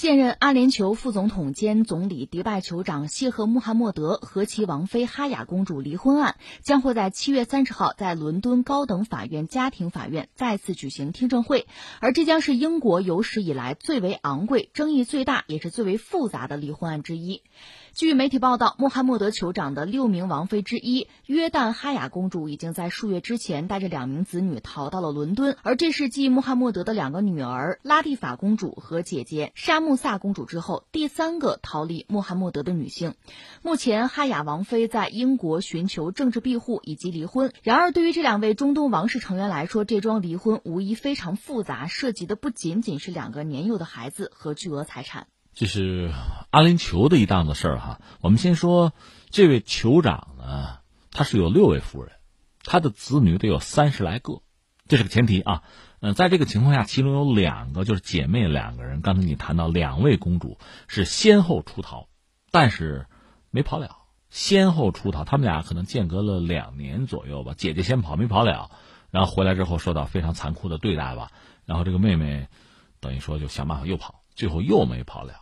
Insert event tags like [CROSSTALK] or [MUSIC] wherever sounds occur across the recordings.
现任阿联酋副总统兼总理迪拜酋长谢赫穆罕默德和其王妃哈雅公主离婚案将会在七月三十号在伦敦高等法院家庭法院再次举行听证会，而这将是英国有史以来最为昂贵、争议最大也是最为复杂的离婚案之一。据媒体报道，穆罕默德酋长的六名王妃之一约旦哈雅公主已经在数月之前带着两名子女逃到了伦敦，而这是继穆罕默德的两个女儿拉蒂法公主和姐姐沙穆萨公主之后第三个逃离穆罕默德的女性。目前，哈雅王妃在英国寻求政治庇护以及离婚。然而，对于这两位中东王室成员来说，这桩离婚无疑非常复杂，涉及的不仅仅是两个年幼的孩子和巨额财产。这是阿联酋的一档子事儿哈。我们先说这位酋长呢，他是有六位夫人，他的子女得有三十来个，这是个前提啊。嗯，在这个情况下，其中有两个就是姐妹两个人。刚才你谈到两位公主是先后出逃，但是没跑了。先后出逃，他们俩可能间隔了两年左右吧。姐姐先跑没跑了，然后回来之后受到非常残酷的对待吧。然后这个妹妹等于说就想办法又跑。最后又没跑了，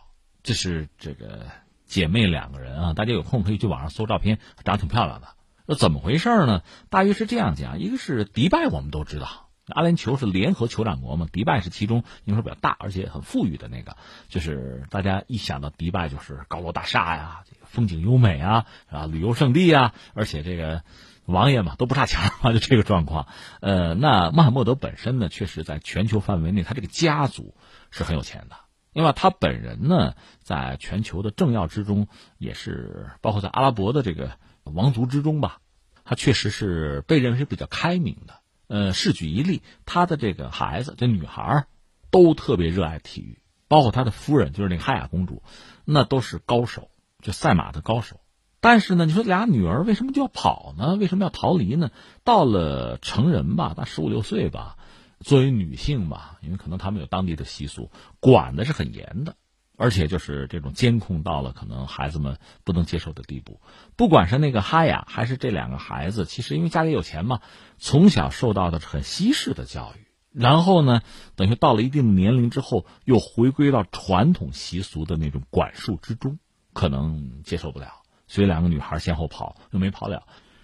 这是这个姐妹两个人啊，大家有空可以去网上搜照片，长得挺漂亮的。那怎么回事呢？大约是这样讲：一个是迪拜，我们都知道，阿联酋是联合酋长国嘛，迪拜是其中应该说比较大而且很富裕的那个。就是大家一想到迪拜，就是高楼大厦呀，风景优美啊，啊，旅游胜地啊，而且这个王爷嘛都不差钱嘛，就这个状况。呃，那穆罕默德本身呢，确实在全球范围内，他这个家族是很有钱的。另外，他本人呢，在全球的政要之中，也是包括在阿拉伯的这个王族之中吧，他确实是被认为是比较开明的。呃，是举一例，他的这个孩子，这女孩儿都特别热爱体育，包括他的夫人，就是那个哈雅公主，那都是高手，就赛马的高手。但是呢，你说俩女儿为什么就要跑呢？为什么要逃离呢？到了成人吧，大十五六岁吧。作为女性吧，因为可能他们有当地的习俗，管的是很严的，而且就是这种监控到了可能孩子们不能接受的地步。不管是那个哈雅，还是这两个孩子，其实因为家里有钱嘛，从小受到的是很西式的教育，然后呢，等于到了一定年龄之后，又回归到传统习俗的那种管束之中，可能接受不了，所以两个女孩先后跑，又没跑了。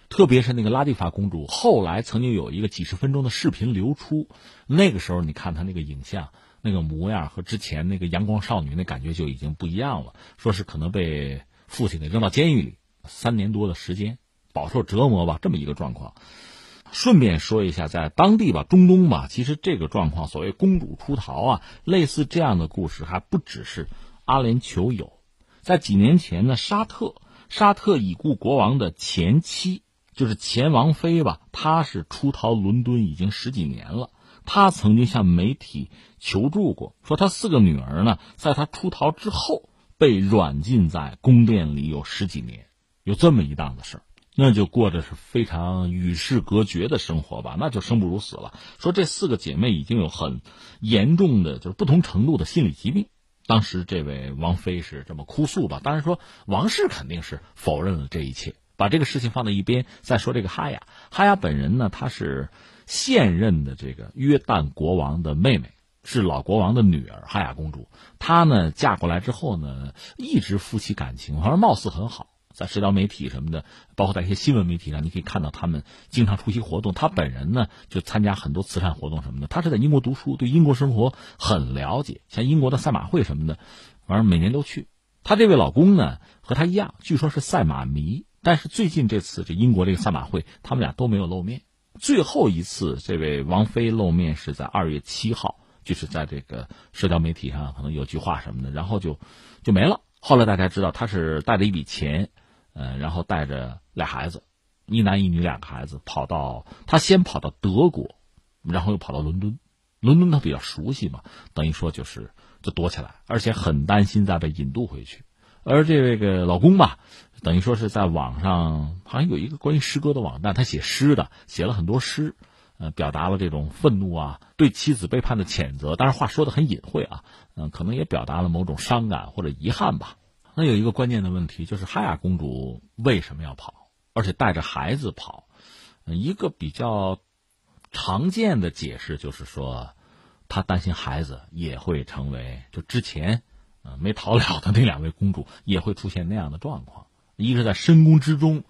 特别是那个拉蒂法公主，后来曾经有一个几十分钟的视频流出，那个时候你看她那个影像、那个模样和之前那个阳光少女那感觉就已经不一样了。说是可能被父亲给扔到监狱里三年多的时间，饱受折磨吧，这么一个状况。顺便说一下，在当地吧，中东吧，其实这个状况，所谓公主出逃啊，类似这样的故事还不只是阿联酋有，在几年前呢，沙特沙特已故国王的前妻。就是前王妃吧，她是出逃伦敦已经十几年了。她曾经向媒体求助过，说她四个女儿呢，在她出逃之后被软禁在宫殿里有十几年，有这么一档子事儿，那就过着是非常与世隔绝的生活吧，那就生不如死了。说这四个姐妹已经有很严重的，就是不同程度的心理疾病。当时这位王妃是这么哭诉吧，当然说王室肯定是否认了这一切。把这个事情放在一边，再说这个哈雅。哈雅本人呢，她是现任的这个约旦国王的妹妹，是老国王的女儿哈雅公主。她呢嫁过来之后呢，一直夫妻感情好像貌似很好，在社交媒体什么的，包括在一些新闻媒体上，你可以看到他们经常出席活动。她本人呢就参加很多慈善活动什么的。她是在英国读书，对英国生活很了解，像英国的赛马会什么的，反正每年都去。她这位老公呢和她一样，据说是赛马迷。但是最近这次这英国这个赛马会，他们俩都没有露面。最后一次这位王菲露面是在二月七号，就是在这个社交媒体上可能有句话什么的，然后就就没了。后来大家知道她是带着一笔钱，呃，然后带着俩孩子，一男一女两个孩子跑到她先跑到德国，然后又跑到伦敦。伦敦她比较熟悉嘛，等于说就是就躲起来，而且很担心再被引渡回去。而这位个老公吧。等于说是在网上，好像有一个关于诗歌的网站，他写诗的，写了很多诗，呃，表达了这种愤怒啊，对妻子背叛的谴责。但是话说的很隐晦啊，嗯，可能也表达了某种伤感或者遗憾吧。那有一个关键的问题就是，哈雅公主为什么要跑，而且带着孩子跑？一个比较常见的解释就是说，她担心孩子也会成为就之前呃，没逃 [LAUGHS] 了的那两位公主也会出现那样的状况。一个是在深宫之中，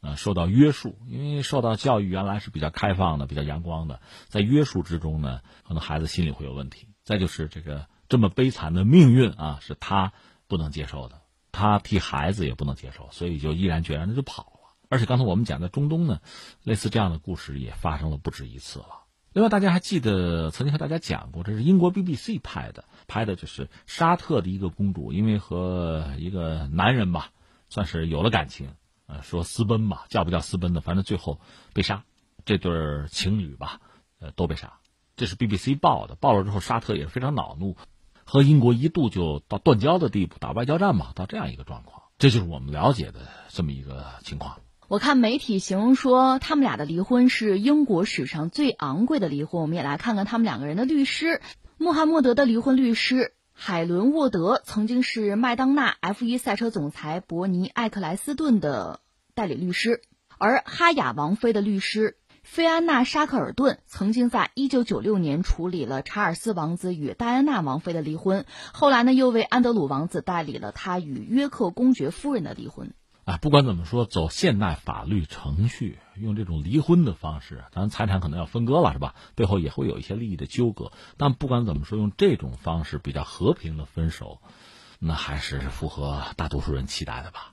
呃，受到约束，因为受到教育原来是比较开放的、比较阳光的，在约束之中呢，可能孩子心里会有问题。再就是这个这么悲惨的命运啊，是他不能接受的，他替孩子也不能接受，所以就毅然决然的就跑了。而且刚才我们讲在中东呢，类似这样的故事也发生了不止一次了。另外，大家还记得曾经和大家讲过，这是英国 BBC 拍的，拍的就是沙特的一个公主，因为和一个男人吧，算是有了感情，呃，说私奔吧，叫不叫私奔的，反正最后被杀。这对情侣吧，呃，都被杀。这是 BBC 报的，报了之后，沙特也是非常恼怒，和英国一度就到断交的地步，打外交战嘛，到这样一个状况。这就是我们了解的这么一个情况。我看媒体形容说，他们俩的离婚是英国史上最昂贵的离婚。我们也来看看他们两个人的律师。穆罕默德的离婚律师海伦沃德曾经是麦当娜 F1 赛车总裁伯尼艾克莱斯顿的代理律师，而哈雅王妃的律师菲安娜沙克尔顿曾经在1996年处理了查尔斯王子与戴安娜王妃的离婚，后来呢又为安德鲁王子代理了他与约克公爵夫人的离婚。啊，不管怎么说，走现代法律程序，用这种离婚的方式，咱财产可能要分割了，是吧？背后也会有一些利益的纠葛。但不管怎么说，用这种方式比较和平的分手，那还是符合大多数人期待的吧。